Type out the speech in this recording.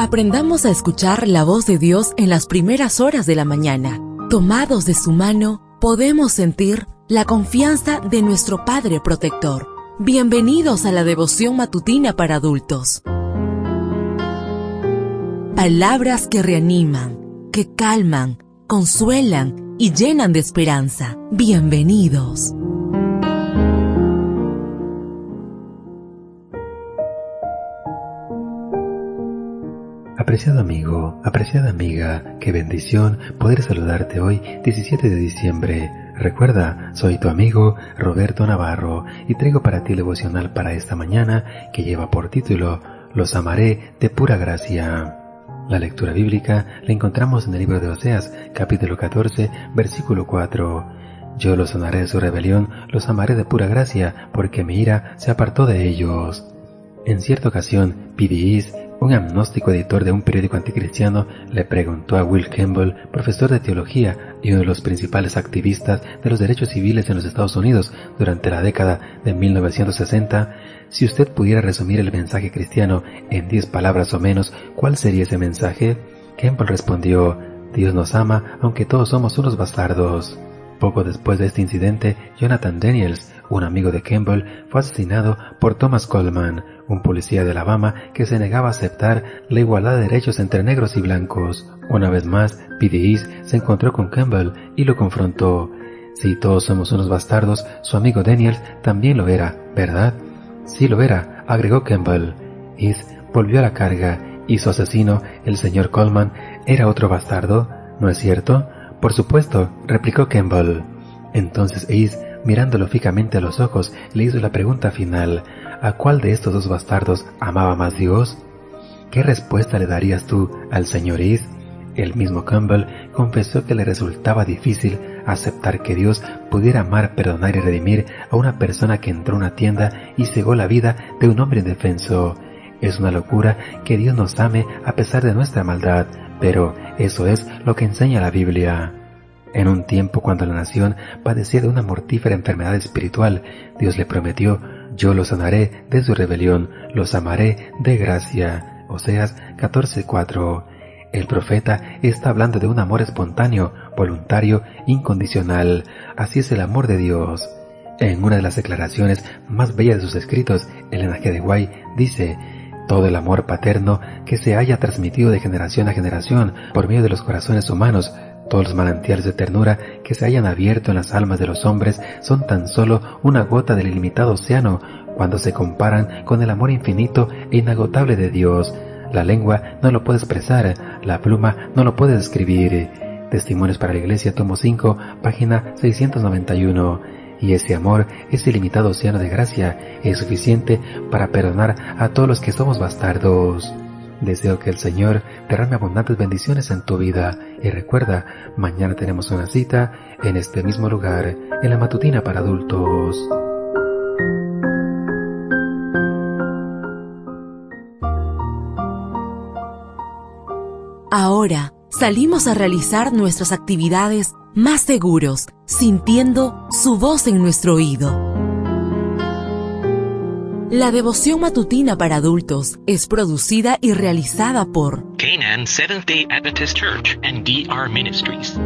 Aprendamos a escuchar la voz de Dios en las primeras horas de la mañana. Tomados de su mano, podemos sentir la confianza de nuestro Padre Protector. Bienvenidos a la devoción matutina para adultos. Palabras que reaniman, que calman, consuelan y llenan de esperanza. Bienvenidos. Apreciado amigo, apreciada amiga, qué bendición poder saludarte hoy 17 de diciembre. Recuerda, soy tu amigo Roberto Navarro y traigo para ti el devocional para esta mañana que lleva por título Los amaré de pura gracia. La lectura bíblica la encontramos en el libro de Oseas, capítulo 14, versículo 4. Yo los sanaré de su rebelión, los amaré de pura gracia, porque mi ira se apartó de ellos. En cierta ocasión, P.D.I.S., un agnóstico editor de un periódico anticristiano, le preguntó a Will Campbell, profesor de teología y uno de los principales activistas de los derechos civiles en los Estados Unidos durante la década de 1960, si usted pudiera resumir el mensaje cristiano en diez palabras o menos, ¿cuál sería ese mensaje? Campbell respondió, Dios nos ama aunque todos somos unos bastardos. Poco después de este incidente, Jonathan Daniels, un amigo de Campbell, fue asesinado por Thomas Coleman, un policía de Alabama que se negaba a aceptar la igualdad de derechos entre negros y blancos. Una vez más, P.D. se encontró con Campbell y lo confrontó. Si todos somos unos bastardos, su amigo Daniels también lo era, ¿verdad? Sí lo era, agregó Campbell. Is volvió a la carga y su asesino, el señor Coleman, era otro bastardo, ¿no es cierto? Por supuesto, replicó Campbell. Entonces Ace, mirándolo fijamente a los ojos, le hizo la pregunta final, ¿a cuál de estos dos bastardos amaba más Dios? ¿Qué respuesta le darías tú al señor Ace? El mismo Campbell confesó que le resultaba difícil aceptar que Dios pudiera amar, perdonar y redimir a una persona que entró a una tienda y cegó la vida de un hombre indefenso. Es una locura que Dios nos ame a pesar de nuestra maldad, pero eso es lo que enseña la Biblia. En un tiempo cuando la nación padecía de una mortífera enfermedad espiritual, Dios le prometió, yo los sanaré de su rebelión, los amaré de gracia. Oseas 14:4. El profeta está hablando de un amor espontáneo, voluntario, incondicional. Así es el amor de Dios. En una de las declaraciones más bellas de sus escritos, Elena G. de Guay dice, todo el amor paterno que se haya transmitido de generación a generación por medio de los corazones humanos, todos los manantiales de ternura que se hayan abierto en las almas de los hombres son tan solo una gota del ilimitado océano cuando se comparan con el amor infinito e inagotable de Dios. La lengua no lo puede expresar, la pluma no lo puede describir. Testimonios para la Iglesia, tomo 5, página 691 y ese amor, ese limitado océano de gracia, es suficiente para perdonar a todos los que somos bastardos. Deseo que el Señor derrame abundantes bendiciones en tu vida y recuerda, mañana tenemos una cita en este mismo lugar, en la matutina para adultos. Ahora salimos a realizar nuestras actividades más seguros, sintiendo su voz en nuestro oído. La devoción matutina para adultos es producida y realizada por Canaan Seventh Day Adventist Church and DR Ministries.